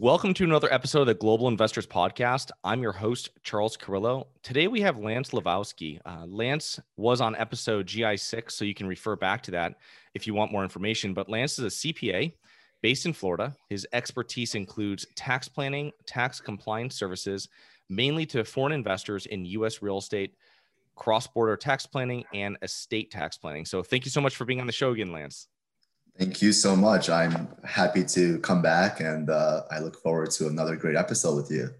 Welcome to another episode of the Global Investors Podcast. I'm your host, Charles Carrillo. Today we have Lance Lewowski. Uh, Lance was on episode GI6, so you can refer back to that if you want more information. But Lance is a CPA based in Florida. His expertise includes tax planning, tax compliance services, mainly to foreign investors in U.S. real estate, cross border tax planning, and estate tax planning. So thank you so much for being on the show again, Lance. Thank you so much. I'm happy to come back and uh, I look forward to another great episode with you.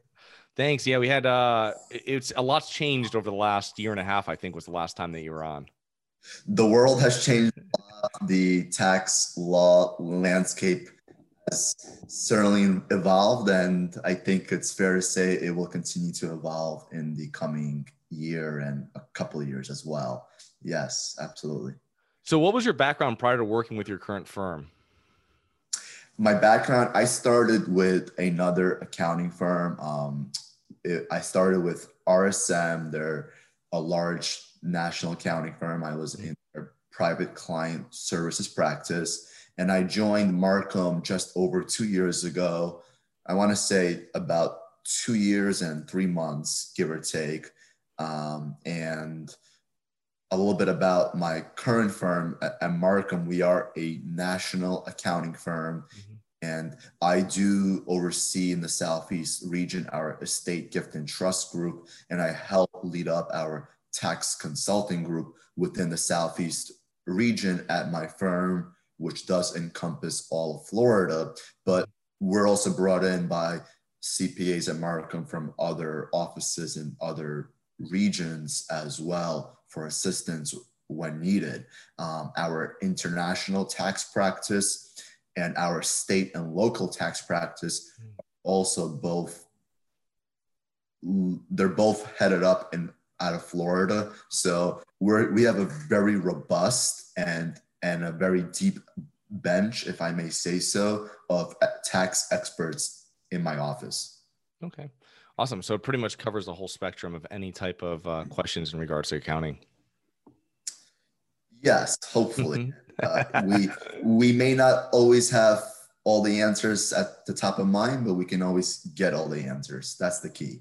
Thanks. Yeah, we had uh it's a lot's changed over the last year and a half, I think was the last time that you were on. The world has changed. The tax law landscape has certainly evolved, and I think it's fair to say it will continue to evolve in the coming year and a couple of years as well. Yes, absolutely. So, what was your background prior to working with your current firm? My background, I started with another accounting firm. Um, it, I started with RSM. They're a large national accounting firm. I was in their private client services practice, and I joined Marcum just over two years ago. I want to say about two years and three months, give or take. Um, and a little bit about my current firm at, Marcum. We are a national accounting firm, mm-hmm. and I do oversee in the Southeast region our estate gift and trust group, and I help lead up our tax consulting group within the Southeast region at my firm, which does encompass all of Florida. But we're also brought in by CPAs at Marcum from other offices in other regions as well for assistance when needed. Um, our international tax practice and our state and local tax practice also both they're both headed up in out of Florida. So we're we have a very robust and and a very deep bench, if I may say so, of tax experts in my office. Okay. Awesome. So it pretty much covers the whole spectrum of any type of uh, questions in regards to accounting. Yes, hopefully. Mm-hmm. uh, we we may not always have all the answers at the top of mind, but we can always get all the answers. That's the key.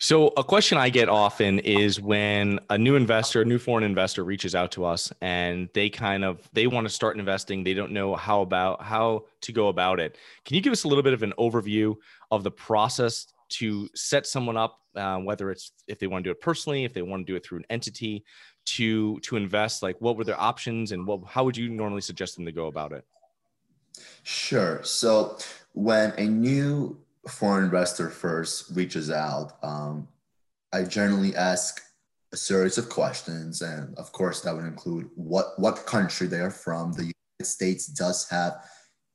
So a question I get often is when a new investor, a new foreign investor reaches out to us and they kind of they want to start investing, they don't know how about how to go about it. Can you give us a little bit of an overview of the process to set someone up, uh, whether it's if they want to do it personally, if they want to do it through an entity, to to invest? Like, what were their options, and what how would you normally suggest them to go about it? Sure. So when a new foreign investor first reaches out, um, I generally ask a series of questions, and of course, that would include what what country they are from. The United States does have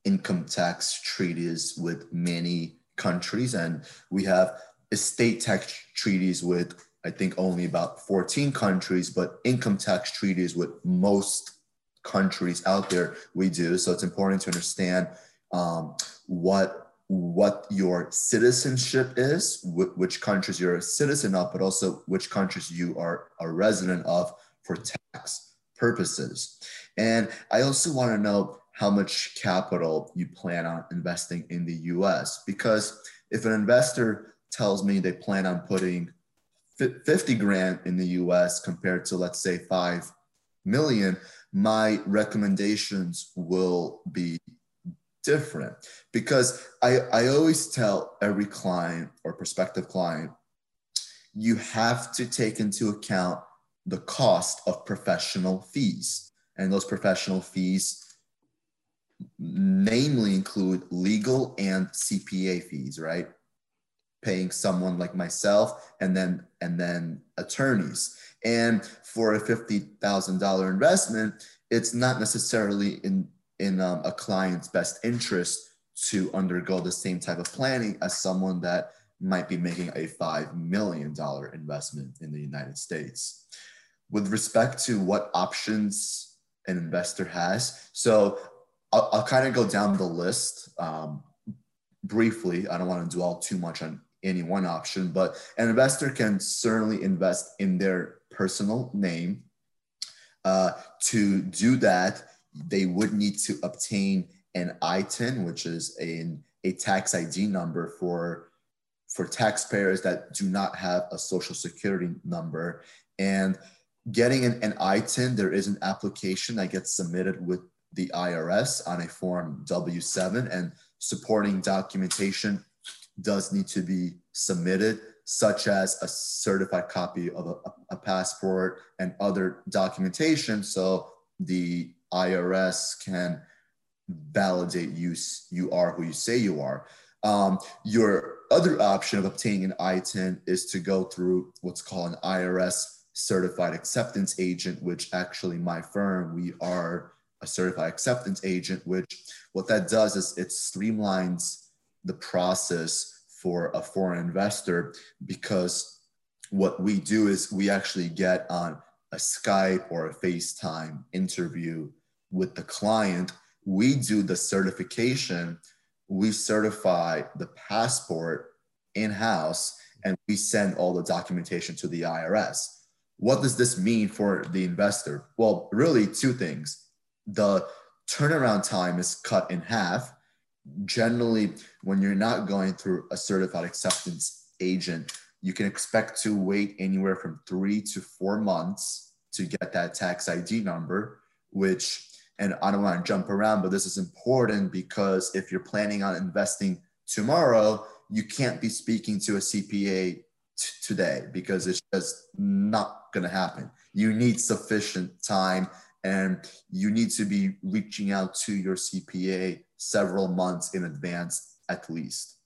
income tax treaties with many countries, and we have estate tax treaties with I think only about 14 countries, but income tax treaties with most countries out there we do. So it's important to understand um, what what your citizenship is, wh- which countries you're a citizen of, but also which countries you are a resident of for tax purposes. And I also want to know how much capital you plan on investing in the US. Because if an investor tells me they plan on putting 50 grand in the US compared to, let's say, 5 million, my recommendations will be different because I, I always tell every client or prospective client you have to take into account the cost of professional fees. And those professional fees namely include legal and CPA fees, right? Paying someone like myself and then and then attorneys. And for a fifty thousand dollar investment, it's not necessarily in in um, a client's best interest to undergo the same type of planning as someone that might be making a $5 million investment in the United States. With respect to what options an investor has, so I'll, I'll kind of go down the list um, briefly. I don't want to dwell too much on any one option, but an investor can certainly invest in their personal name. Uh, to do that, they would need to obtain an ITIN, which is a, a tax ID number for for taxpayers that do not have a social security number. And getting an, an ITIN, there is an application that gets submitted with the IRS on a form W7 and supporting documentation does need to be submitted, such as a certified copy of a, a passport and other documentation. So the IRS can validate you, you are who you say you are. Um, your other option of obtaining an ITIN is to go through what's called an IRS certified acceptance agent, which actually my firm, we are a certified acceptance agent, which what that does is it streamlines the process for a foreign investor because what we do is we actually get on a Skype or a FaceTime interview with the client. We do the certification we certify the passport in house and we send all the documentation to the IRS. What does this mean for the investor? Well, really, two things. The turnaround time is cut in half. Generally, when you're not going through a certified acceptance agent, you can expect to wait anywhere from three to four months to get that tax ID number, which and I don't want to jump around, but this is important because if you're planning on investing tomorrow, you can't be speaking to a CPA t- today because it's just not going to happen. You need sufficient time and you need to be reaching out to your CPA several months in advance at least.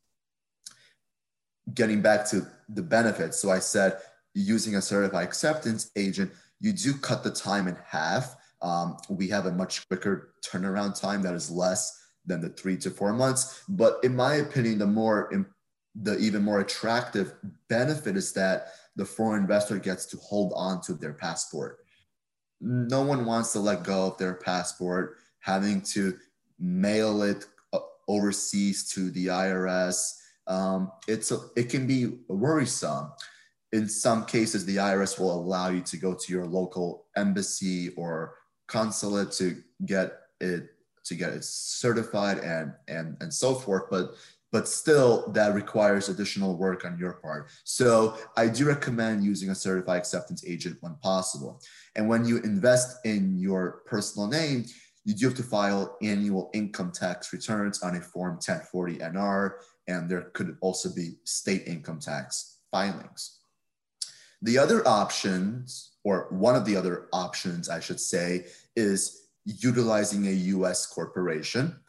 Getting back to the benefits. So I said using a certified acceptance agent, you do cut the time in half um, we have a much quicker turnaround time that is less than the three to four months. But in my opinion, the more the even more attractive benefit is that the foreign investor gets to hold on to their passport. No one wants to let go of their passport, having to mail it uh, overseas to the IRS. Um, it's a, it can be worrisome. In some cases, the IRS will allow you to go to your local embassy or consulate to get it to get it certified and and and so forth but but still that requires additional work on your part. So i do recommend using a certified acceptance agent when possible. And when you invest in your personal name you do have to file annual income tax returns on a form 1040 nr and there could also be state income tax filings. The other options or one of the other options, I should say, is utilizing a US corporation.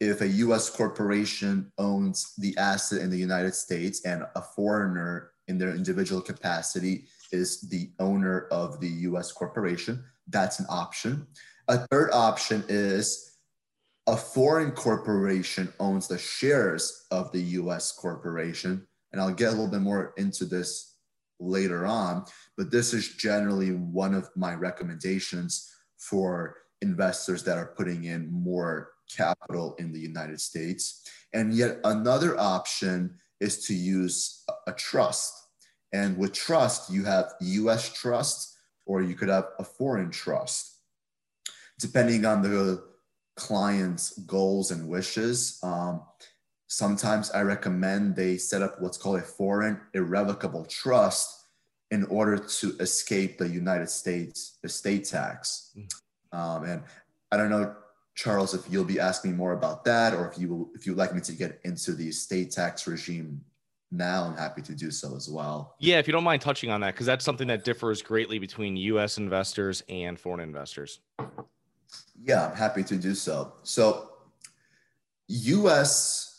If a US corporation owns the asset in the United States and a foreigner in their individual capacity is the owner of the US corporation, that's an option. A third option is a foreign corporation owns the shares of the US corporation. And I'll get a little bit more into this later on. But this is generally one of my recommendations for investors that are putting in more capital in the United States. And yet another option is to use a trust. And with trust, you have US trust or you could have a foreign trust. Depending on the client's goals and wishes, um, sometimes I recommend they set up what's called a foreign irrevocable trust in order to escape the United States estate tax. Mm. Um, and I don't know, Charles, if you'll be asking me more about that, or if you if you'd like me to get into the state tax regime now, I'm happy to do so as well. Yeah, if you don't mind touching on that, because that's something that differs greatly between U.S. investors and foreign investors. Yeah, I'm happy to do so. So, U.S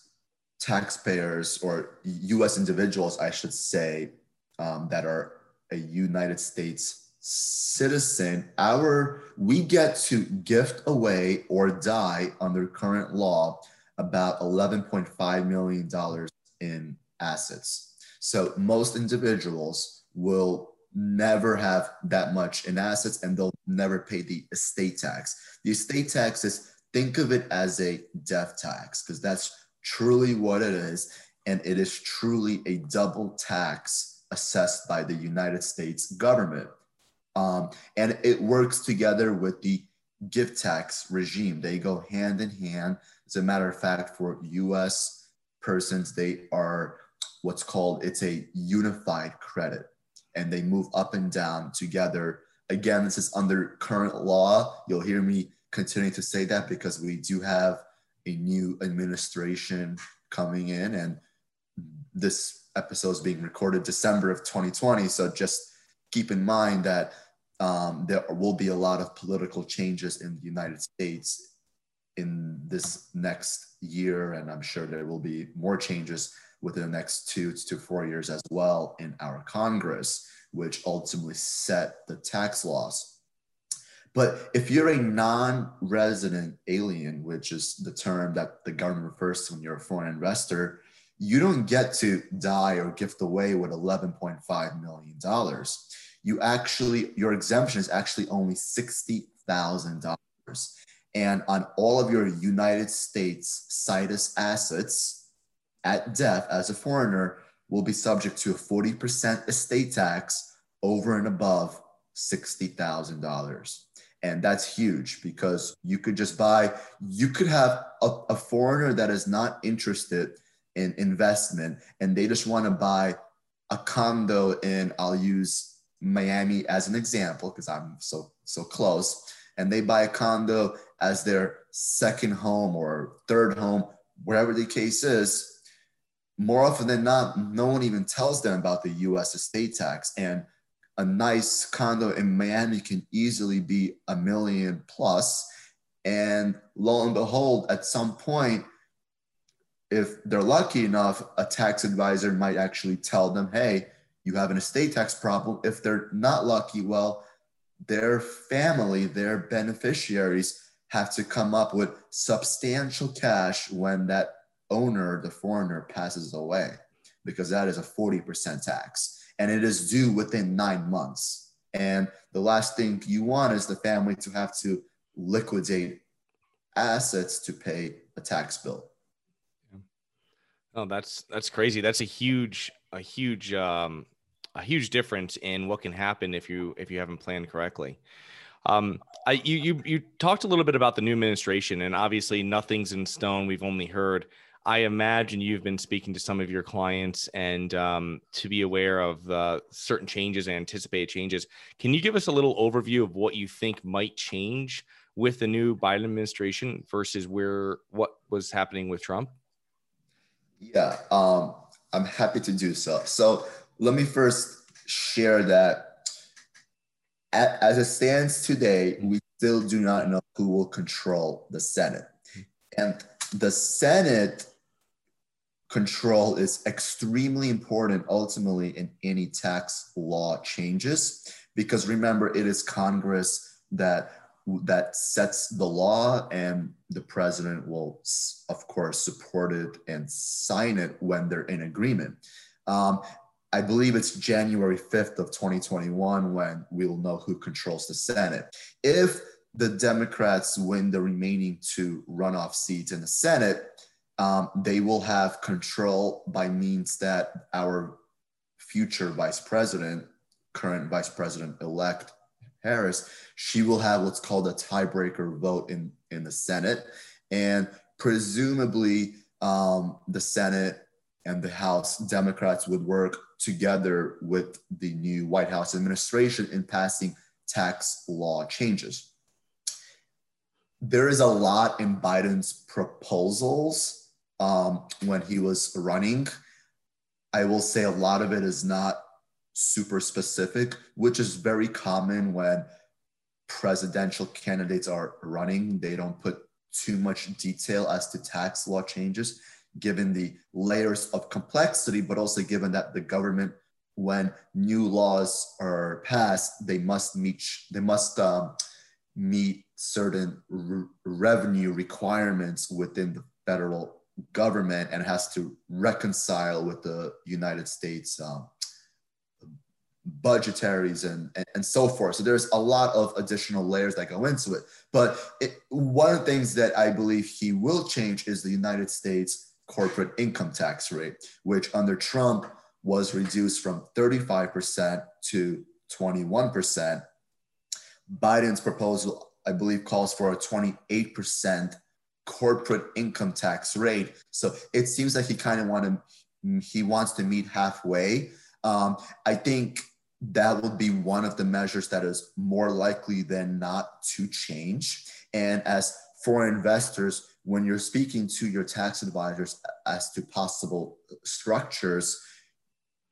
taxpayers or US individuals, I should say, um, that are a United States citizen, our we get to gift away or die under current law about $11.5 million in assets. So most individuals will never have that much in assets and they'll never pay the estate tax. The estate tax is think of it as a death tax because that's truly what it is. And it is truly a double tax assessed by the United States government. Um, and it works together with the gift tax regime. They go hand in hand. As a matter of fact, for US persons, they are what's called it's a unified credit and they move up and down together. Again, this is under current law. You'll hear me continuing to say that because we do have a new administration coming in and this episode is being recorded December of 2020. So just keep in mind that um, there will be a lot of political changes in the United States in this next year, and I'm sure there will be more changes within the next two to four years as well in our Congress, which ultimately set the tax laws. But if you're a non resident alien, which is the term that the government refers to when you're a foreign investor, you don't get to die or gift away with $11.5 million. You actually, your exemption is actually only $60,000. And on all of your United States situs assets at death as a foreigner will be subject to a 40% estate tax over and above $60,000. And that's huge because you could just buy, you could have a, a foreigner that is not interested in investment and they just want to buy a condo in I'll use Miami as an example because I'm so so close and they buy a condo as their second home or third home wherever the case is. More often than not no one even tells them about the US estate tax and a nice condo in Miami can easily be a million plus and lo and behold at some point if they're lucky enough, a tax advisor might actually tell them, hey, you have an estate tax problem. If they're not lucky, well, their family, their beneficiaries have to come up with substantial cash when that owner, the foreigner, passes away, because that is a 40% tax and it is due within nine months. And the last thing you want is the family to have to liquidate assets to pay a tax bill. Oh, that's that's crazy. That's a huge a huge um a huge difference in what can happen if you if you haven't planned correctly. Um, I, you you you talked a little bit about the new administration, and obviously nothing's in stone. We've only heard. I imagine you've been speaking to some of your clients and um, to be aware of uh, certain changes and anticipated changes. Can you give us a little overview of what you think might change with the new Biden administration versus where what was happening with Trump? Yeah, um, I'm happy to do so. So let me first share that at, as it stands today, we still do not know who will control the Senate. And the Senate control is extremely important ultimately in any tax law changes because remember, it is Congress that that sets the law and the president will of course support it and sign it when they're in agreement um, i believe it's january 5th of 2021 when we'll know who controls the senate if the democrats win the remaining two runoff seats in the senate um, they will have control by means that our future vice president current vice president elect Harris, she will have what's called a tiebreaker vote in, in the Senate. And presumably, um, the Senate and the House Democrats would work together with the new White House administration in passing tax law changes. There is a lot in Biden's proposals um, when he was running. I will say a lot of it is not super specific, which is very common when presidential candidates are running. They don't put too much detail as to tax law changes, given the layers of complexity, but also given that the government, when new laws are passed, they must meet they must um, meet certain re- revenue requirements within the federal government and has to reconcile with the United States um, budgetaries and, and, and, so forth. So there's a lot of additional layers that go into it. But it, one of the things that I believe he will change is the United States corporate income tax rate, which under Trump was reduced from 35% to 21%. Biden's proposal, I believe, calls for a 28% corporate income tax rate. So it seems like he kind of want to he wants to meet halfway. Um, I think that would be one of the measures that is more likely than not to change. And as foreign investors, when you're speaking to your tax advisors as to possible structures,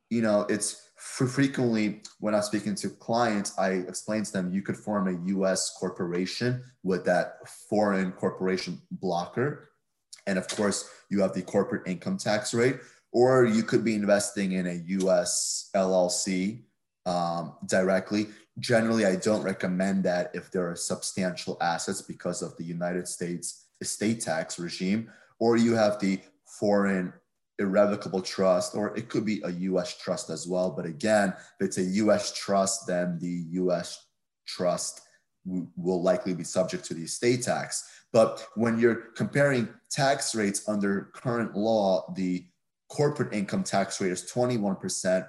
you know, it's frequently when I'm speaking to clients, I explain to them you could form a US corporation with that foreign corporation blocker. And of course, you have the corporate income tax rate, or you could be investing in a US LLC um, directly. Generally, I don't recommend that if there are substantial assets because of the United States estate tax regime, or you have the foreign irrevocable trust, or it could be a US trust as well. But again, if it's a US trust, then the US trust will likely be subject to the estate tax. But when you're comparing tax rates under current law, the corporate income tax rate is 21%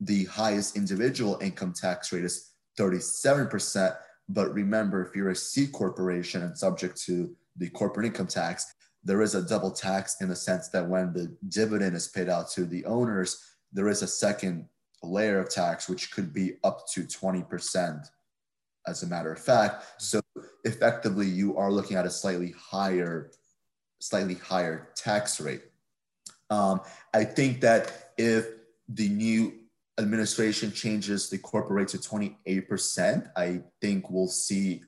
the highest individual income tax rate is 37%. But remember, if you're a C corporation and subject to the corporate income tax, there is a double tax in the sense that when the dividend is paid out to the owners, there is a second layer of tax, which could be up to 20%, as a matter of fact. So effectively, you are looking at a slightly higher, slightly higher tax rate. Um, I think that if the new administration changes the corporate rate to 28%, I think we'll see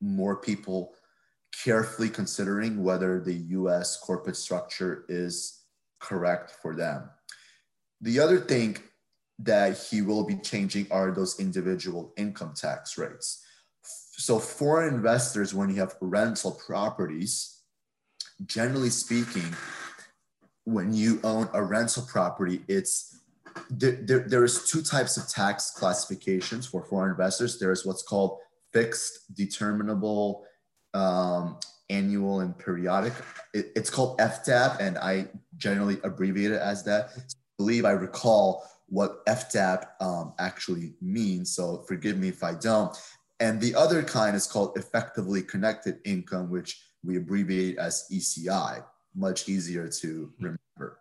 more people carefully considering whether the US corporate structure is correct for them. The other thing that he will be changing are those individual income tax rates. So, foreign investors, when you have rental properties, generally speaking, when you own a rental property, it's there, there, there's two types of tax classifications for foreign investors. There's what's called fixed, determinable, um, annual, and periodic. It, it's called FDAP, and I generally abbreviate it as that. I believe I recall what FDAP um, actually means, so forgive me if I don't. And the other kind is called effectively connected income, which we abbreviate as ECI, much easier to remember.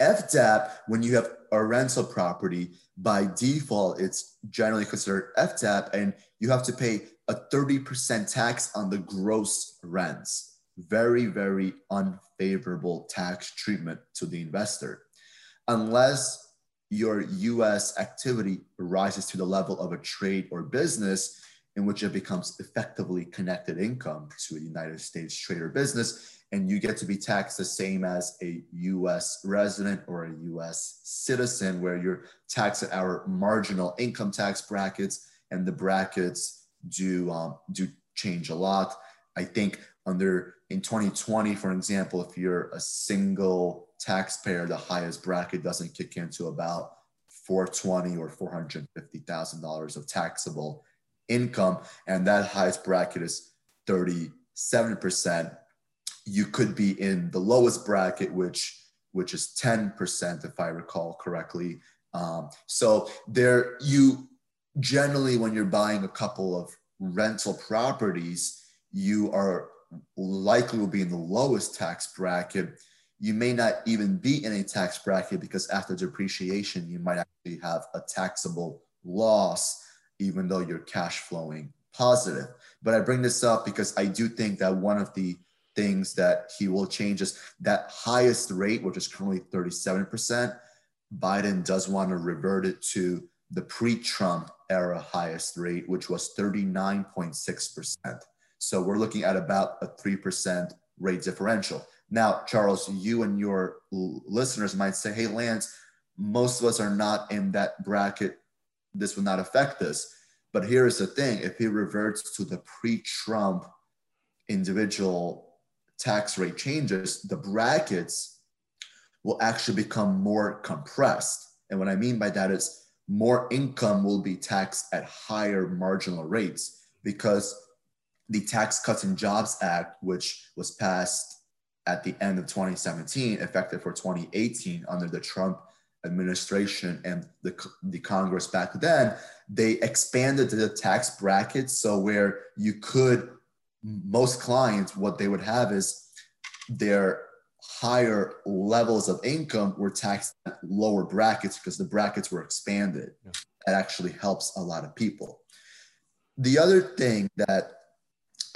FDAP, when you have a rental property, by default, it's generally considered FDAP, and you have to pay a 30% tax on the gross rents. Very, very unfavorable tax treatment to the investor. Unless your US activity rises to the level of a trade or business in which it becomes effectively connected income to a United States trade or business, and you get to be taxed the same as a US resident or a US citizen, where you're taxed at our marginal income tax brackets, and the brackets do um, do change a lot. I think under in 2020, for example, if you're a single taxpayer, the highest bracket doesn't kick into about 420 or 450 thousand dollars of taxable income, and that highest bracket is 37 percent you could be in the lowest bracket, which which is 10%, if I recall correctly. Um, so there, you generally, when you're buying a couple of rental properties, you are likely will be in the lowest tax bracket. You may not even be in a tax bracket because after depreciation, you might actually have a taxable loss, even though you're cash flowing positive. But I bring this up because I do think that one of the things that he will change is that highest rate, which is currently 37%. Biden does want to revert it to the pre Trump era highest rate, which was 39.6%. So we're looking at about a 3% rate differential. Now, Charles, you and your listeners might say, hey, Lance, most of us are not in that bracket. This will not affect us. But here's the thing if he reverts to the pre Trump individual tax rate changes, the brackets will actually become more compressed. And what I mean by that is more income will be taxed at higher marginal rates because the Tax Cuts and Jobs Act, which was passed at the end of 2017, effective for 2018 under the Trump administration and the, the Congress back then, they expanded the tax brackets. So where you could, most clients, what they would have is their higher levels of income were taxed at lower brackets because the brackets were expanded. Yeah. That actually helps a lot of people. The other thing that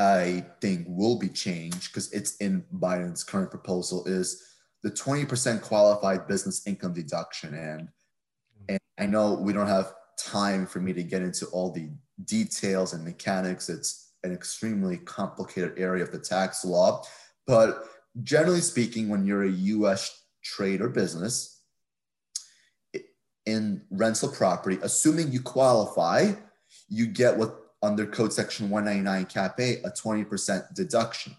I think will be changed because it's in Biden's current proposal is the 20% qualified business income deduction. And, mm-hmm. and I know we don't have time for me to get into all the details and mechanics. It's an extremely complicated area of the tax law. But generally speaking, when you're a US trade or business in rental property, assuming you qualify, you get what under code section 199 cap A, a 20% deduction.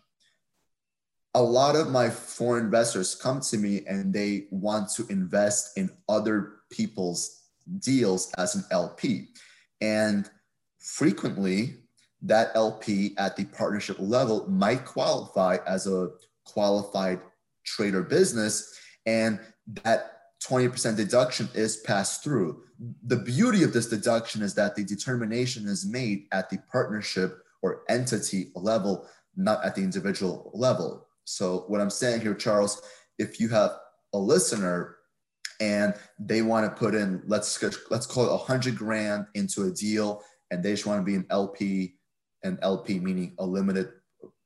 A lot of my foreign investors come to me and they want to invest in other people's deals as an LP. And frequently, that LP at the partnership level might qualify as a qualified trader business. And that 20% deduction is passed through. The beauty of this deduction is that the determination is made at the partnership or entity level, not at the individual level. So, what I'm saying here, Charles, if you have a listener and they want to put in, let's let's call it hundred grand into a deal, and they just want to be an LP, an LP meaning a limited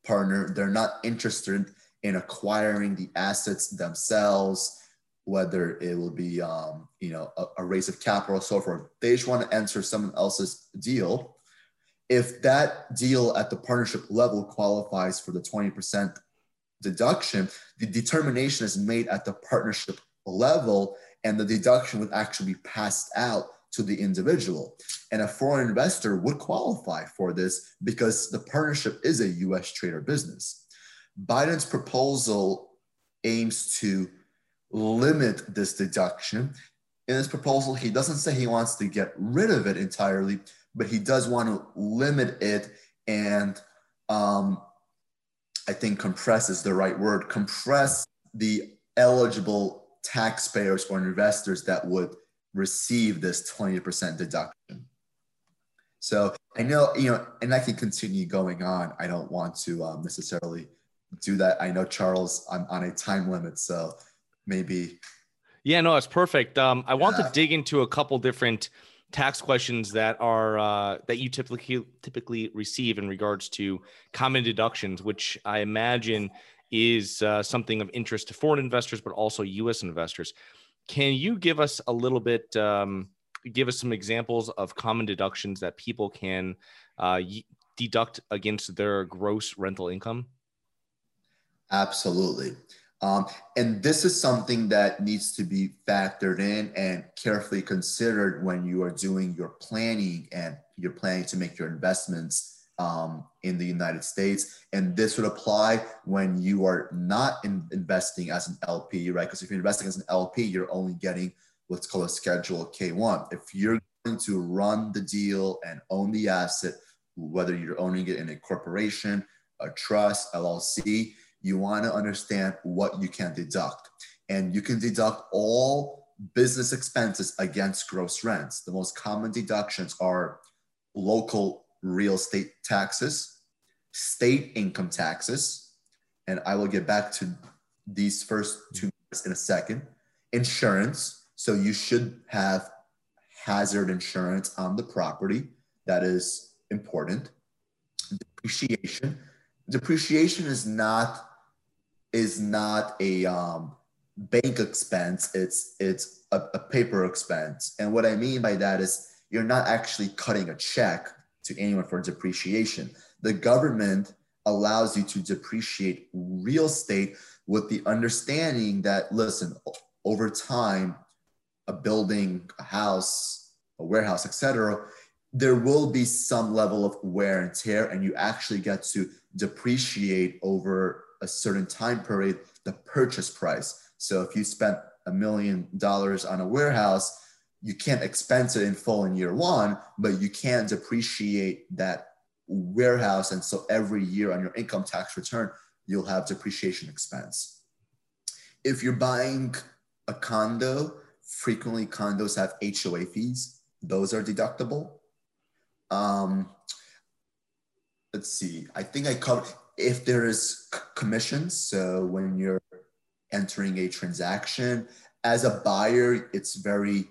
partner. They're not interested in acquiring the assets themselves whether it will be um, you know a, a raise of capital so forth. They just want to enter someone else's deal. If that deal at the partnership level qualifies for the 20% deduction, the determination is made at the partnership level and the deduction would actually be passed out to the individual. And a foreign investor would qualify for this because the partnership is a US trader business. Biden's proposal aims to limit this deduction. In his proposal, he doesn't say he wants to get rid of it entirely, but he does want to limit it and um, I think compress is the right word, compress the eligible taxpayers or investors that would receive this 20% deduction. So I know, you know, and I can continue going on. I don't want to um, necessarily do that. I know Charles, I'm on a time limit, so maybe. Yeah, no, it's perfect. Um, I want yeah. to dig into a couple different tax questions that are uh, that you typically typically receive in regards to common deductions, which I imagine is uh, something of interest to foreign investors, but also U.S. investors. Can you give us a little bit, um, give us some examples of common deductions that people can uh, deduct against their gross rental income? Absolutely. Um, and this is something that needs to be factored in and carefully considered when you are doing your planning and you're planning to make your investments um, in the United States. And this would apply when you are not in investing as an LP, right? Because if you're investing as an LP, you're only getting what's called a Schedule K1. If you're going to run the deal and own the asset, whether you're owning it in a corporation, a trust, LLC, you want to understand what you can deduct. And you can deduct all business expenses against gross rents. The most common deductions are local real estate taxes, state income taxes, and I will get back to these first two in a second. Insurance. So you should have hazard insurance on the property. That is important. Depreciation. Depreciation is not is not a um, bank expense. It's it's a, a paper expense. And what I mean by that is you're not actually cutting a check to anyone for depreciation. The government allows you to depreciate real estate with the understanding that listen, over time, a building, a house, a warehouse, etc., there will be some level of wear and tear, and you actually get to depreciate over a certain time period the purchase price. So if you spent a million dollars on a warehouse, you can't expense it in full in year one, but you can depreciate that warehouse. And so every year on your income tax return, you'll have depreciation expense. If you're buying a condo, frequently condos have HOA fees. Those are deductible. Um, let's see. I think I covered if there is commissions. So when you're entering a transaction as a buyer, it's very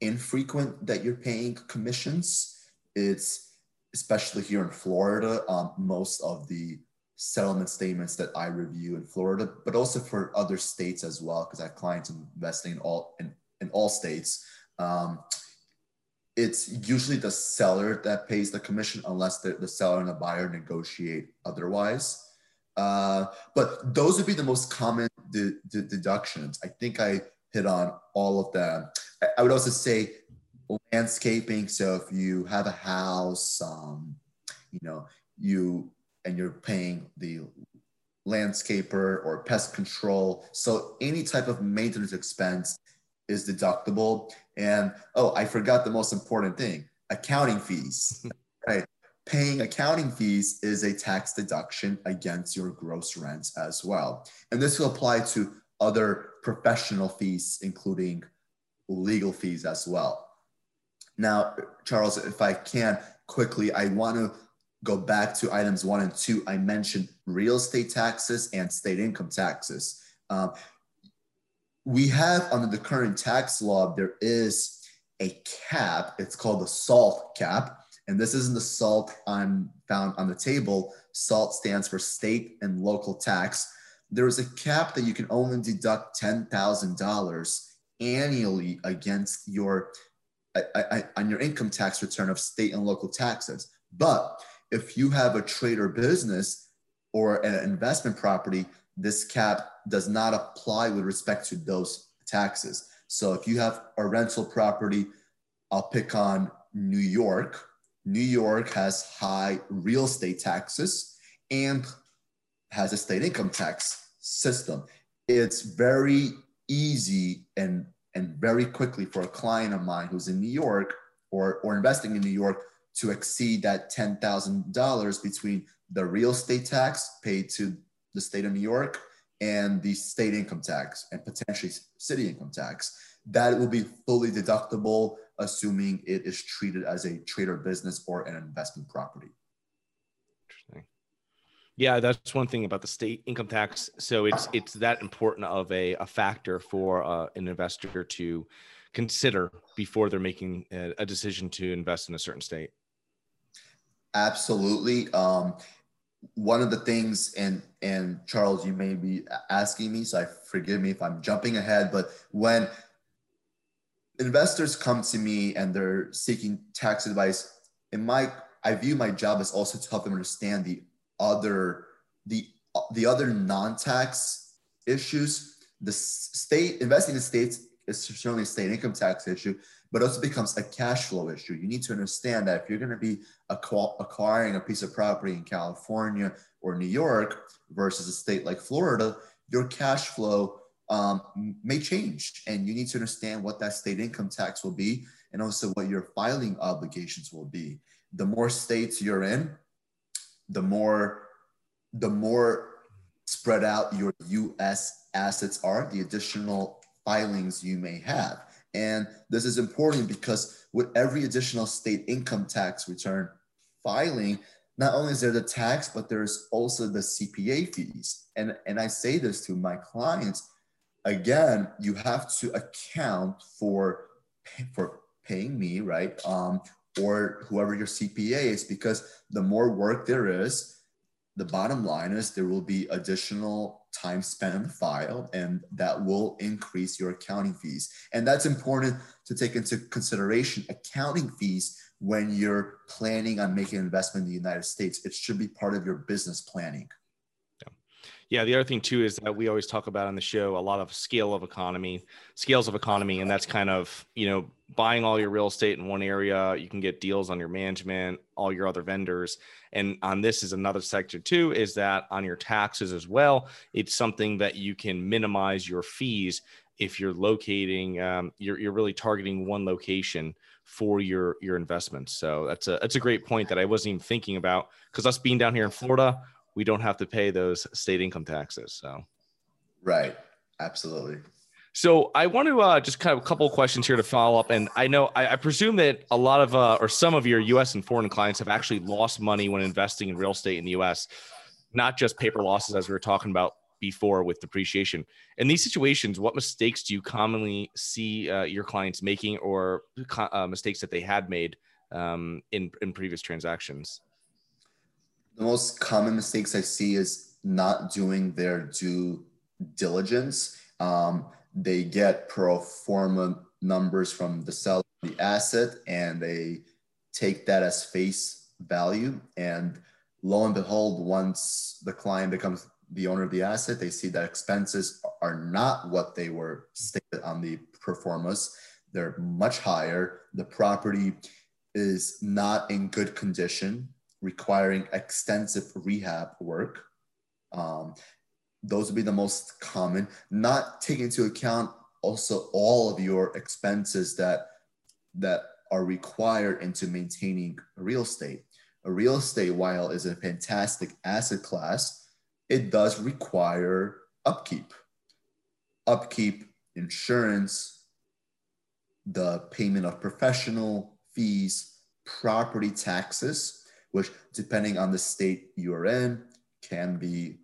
infrequent that you're paying commissions. It's especially here in Florida, um, most of the settlement statements that I review in Florida, but also for other states as well, because I have clients investing in all in, in all states. Um, it's usually the seller that pays the commission unless the, the seller and the buyer negotiate otherwise. Uh, but those would be the most common de- de- deductions. I think I hit on all of them. I, I, would also say landscaping. So if you have a house, um, you know, you and you're paying the landscaper or pest control. So any type of maintenance expense is deductible. And oh, I forgot the most important thing accounting fees, right? Paying accounting fees is a tax deduction against your gross rents as well. And this will apply to other professional fees, including legal fees as well. Now, Charles, if I can quickly, I want to go back to items one and two. I mentioned real estate taxes and state income taxes. Um, we have under the current tax law, there is a cap. It's called the SALT cap. And this isn't the SALT I'm found on the table. SALT stands for state and local tax. There is a cap that you can only deduct $10,000 annually against your I, I, on your income tax return of state and local taxes. But if you have a trade or business or an investment property, this cap does not apply with respect to those taxes. So if you have a rental property, I'll pick on New York. New York has high real estate taxes and has a state income tax system. It's very easy and and very quickly for a client of mine who's in New York or, or investing in New York to exceed that $10,000 between the real estate tax paid to the state of New York and the state income tax and potentially city income tax. That will be fully deductible, assuming it is treated as a trade or business or an investment property. Interesting. Yeah, that's one thing about the state income tax. So it's it's that important of a, a factor for uh, an investor to consider before they're making a, a decision to invest in a certain state. Absolutely. Um, one of the things and and charles you may be asking me so i forgive me if i'm jumping ahead but when investors come to me and they're seeking tax advice in my i view my job as also to help them understand the other the the other non-tax issues. The state investing in states is certainly a state income tax issue but also becomes a cash flow issue. You need to understand that if you're going to be acquiring a piece of property in California or New York versus a state like Florida, your cash flow um, may change. And you need to understand what that state income tax will be and also what your filing obligations will be. The more states you're in, the more the more spread out your US assets are, the additional filings you may have. And this is important because with every additional state income tax return filing, not only is there the tax, but there's also the CPA fees. And, and I say this to my clients again, you have to account for, for paying me, right? Um, or whoever your CPA is, because the more work there is, the bottom line is there will be additional time spent on the file and that will increase your accounting fees. And that's important to take into consideration accounting fees when you're planning on making an investment in the united states. It should be part of your business planning. Yeah, the other thing too is that we always talk about on the show a lot of scale of economy, scales of economy, and that's kind of you know buying all your real estate in one area. You can get deals on your management, all your other vendors. And on this is another sector too, is that on your taxes as well, it's something that you can minimize your fees if you're locating, um, you're, you're really targeting one location for your your investments. So that's a that's a great point that I wasn't even thinking about because us being down here in Florida, we don't have to pay those state income taxes. So right, absolutely. So I want to uh, just kind of a couple of questions here to follow up, and I know I, I presume that a lot of uh, or some of your U.S. and foreign clients have actually lost money when investing in real estate in the U.S. Not just paper losses, as we were talking about before with depreciation. In these situations, what mistakes do you commonly see uh, your clients making, or uh, mistakes that they had made um, in in previous transactions? The most common mistakes I see is not doing their due diligence. Um, they get pro forma numbers from the seller the asset and they take that as face value. And lo and behold once the client becomes the owner of the asset they see that expenses are not what they were stated on the pro forma they're much higher. The property is not in good condition requiring extensive rehab work. Um, those would be the most common not taking into account also all of your expenses that that are required into maintaining real estate. A real estate while is a fantastic asset class it does require upkeep. Upkeep insurance the payment of professional fees property taxes which depending on the state you're in can be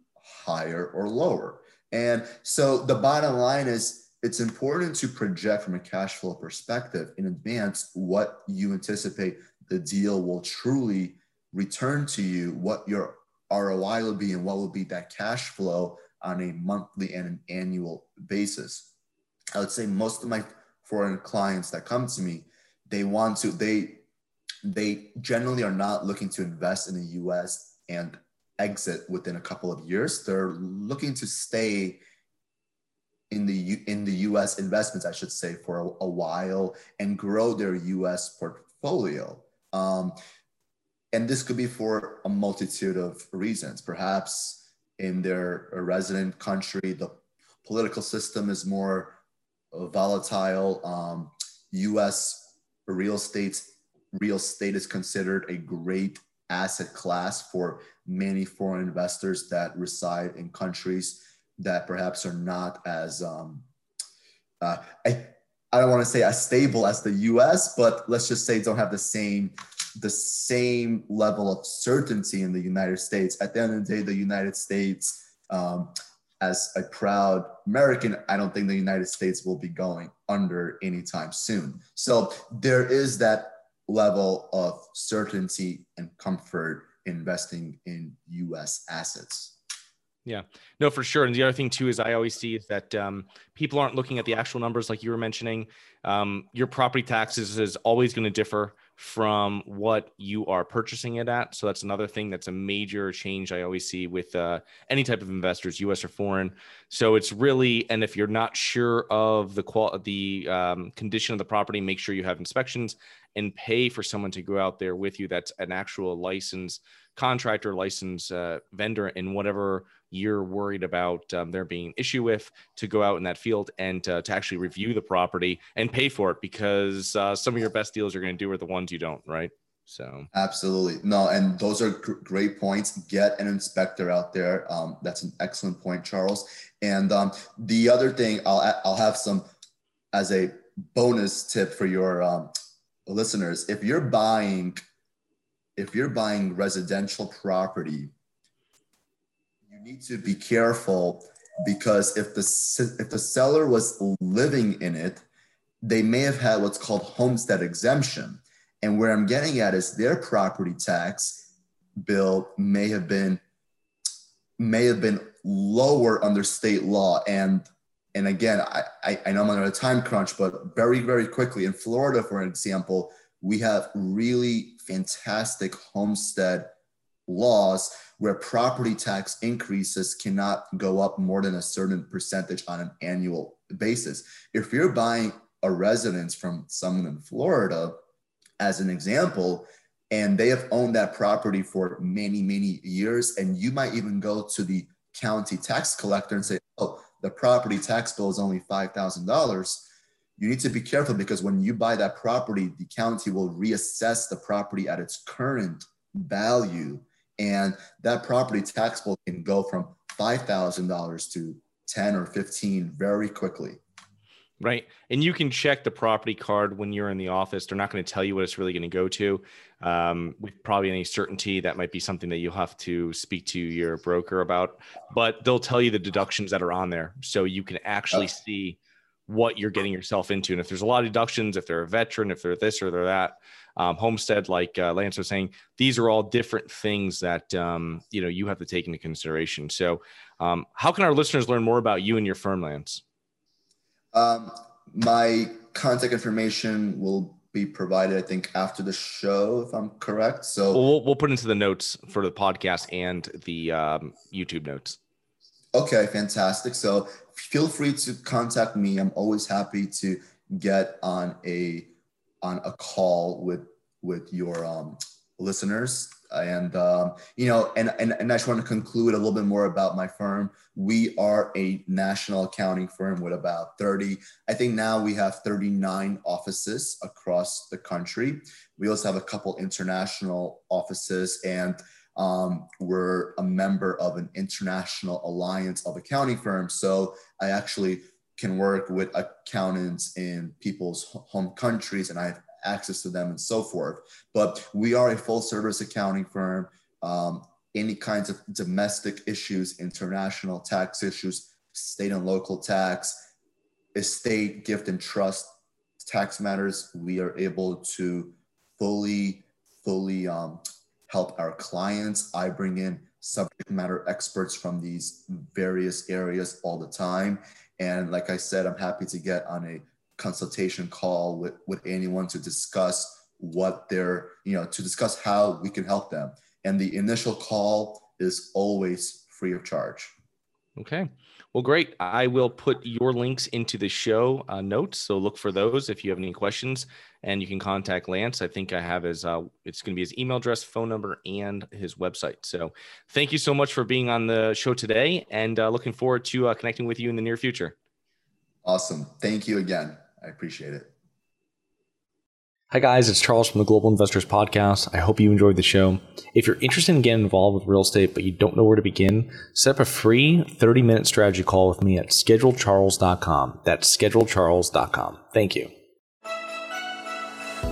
higher or lower. And so the bottom line is it's important to project from a cash flow perspective in advance what you anticipate the deal will truly return to you, what your ROI will be, and what will be that cash flow on a monthly and an annual basis. I would say most of my foreign clients that come to me, they want to, they they generally are not looking to invest in the US and exit within a couple of years. They're looking to stay in the U, in the U.S. investments, I should say, for a, a while and grow their U.S. portfolio. Um, and this could be for a multitude of reasons. Perhaps in their resident country, the political system is more volatile. Um, U.S. real estate real estate is considered a great asset class for many foreign investors that reside in countries that perhaps are not as um, uh, I, I don't want to say as stable as the US, but let's just say don't have the same the same level of certainty in the United States. At the end of the day, the United States, um, as a proud American, I don't think the United States will be going under anytime soon. So there is that level of certainty and comfort investing in US assets. Yeah, no, for sure. And the other thing too is I always see is that um, people aren't looking at the actual numbers like you were mentioning. Um, your property taxes is always going to differ from what you are purchasing it at. So that's another thing that's a major change I always see with uh, any type of investors, U.S. or foreign. So it's really, and if you're not sure of the qual the um, condition of the property, make sure you have inspections and pay for someone to go out there with you. That's an actual license contractor, license uh, vendor, in whatever you're worried about um, there being an issue with to go out in that field and uh, to actually review the property and pay for it because uh, some of your best deals you're going to do are the ones you don't, right? So absolutely no, and those are gr- great points. Get an inspector out there. Um, that's an excellent point, Charles. And um, the other thing, I'll I'll have some as a bonus tip for your um, listeners. If you're buying, if you're buying residential property you need to be careful because if the if the seller was living in it, they may have had what's called homestead exemption. And where I'm getting at is their property tax bill may have been may have been lower under state law. And and again, I, I, I know I'm on a time crunch, but very, very quickly in Florida, for example, we have really fantastic homestead laws where property tax increases cannot go up more than a certain percentage on an annual basis. If you're buying a residence from someone in Florida, as an example, and they have owned that property for many, many years. And you might even go to the county tax collector and say, the property tax bill is only $5,000. You need to be careful because when you buy that property, the county will reassess the property at its current value. And that property tax bill can go from $5,000 to 10 or 15 very quickly. Right. And you can check the property card when you're in the office. They're not going to tell you what it's really going to go to. Um, with probably any certainty, that might be something that you'll have to speak to your broker about, but they'll tell you the deductions that are on there. So you can actually oh. see what you're getting yourself into. And if there's a lot of deductions, if they're a veteran, if they're this or they're that, um, homestead, like uh, Lance was saying, these are all different things that um, you know you have to take into consideration. So, um, how can our listeners learn more about you and your firm, Lance? Um, my contact information will be provided, I think, after the show, if I'm correct. So we'll, we'll put into the notes for the podcast and the um, YouTube notes. Okay, fantastic. So feel free to contact me. I'm always happy to get on a on a call with with your um, listeners and um, you know and, and and i just want to conclude a little bit more about my firm. We are a national accounting firm with about 30 i think now we have 39 offices across the country. We also have a couple international offices and um, we're a member of an international alliance of accounting firms. So i actually can work with accountants in people's home countries and i have access to them and so forth. But we are a full service accounting firm. Um, any kinds of domestic issues, international tax issues, state and local tax, estate, gift, and trust tax matters, we are able to fully, fully um, help our clients. I bring in subject matter experts from these various areas all the time. And like I said, I'm happy to get on a consultation call with, with anyone to discuss what they're, you know, to discuss how we can help them. And the initial call is always free of charge. Okay. Well, great. I will put your links into the show uh, notes. So look for those if you have any questions and you can contact Lance. I think I have his, uh, it's going to be his email address, phone number, and his website. So thank you so much for being on the show today and uh, looking forward to uh, connecting with you in the near future. Awesome. Thank you again. I appreciate it. Hi, guys, it's Charles from the Global Investors Podcast. I hope you enjoyed the show. If you're interested in getting involved with real estate, but you don't know where to begin, set up a free 30 minute strategy call with me at schedulecharles.com. That's schedulecharles.com. Thank you.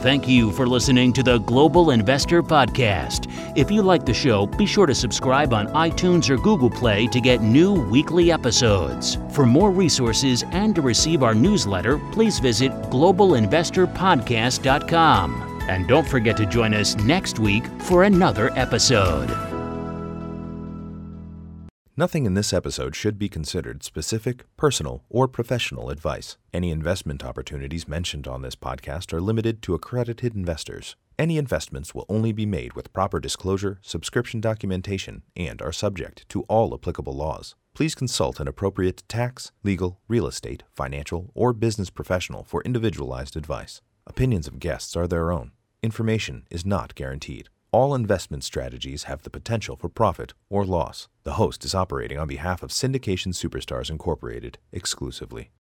Thank you for listening to the Global Investor Podcast. If you like the show, be sure to subscribe on iTunes or Google Play to get new weekly episodes. For more resources and to receive our newsletter, please visit globalinvestorpodcast.com. And don't forget to join us next week for another episode. Nothing in this episode should be considered specific, personal, or professional advice. Any investment opportunities mentioned on this podcast are limited to accredited investors. Any investments will only be made with proper disclosure, subscription documentation, and are subject to all applicable laws. Please consult an appropriate tax, legal, real estate, financial, or business professional for individualized advice. Opinions of guests are their own. Information is not guaranteed. All investment strategies have the potential for profit or loss. The host is operating on behalf of Syndication Superstars Incorporated exclusively.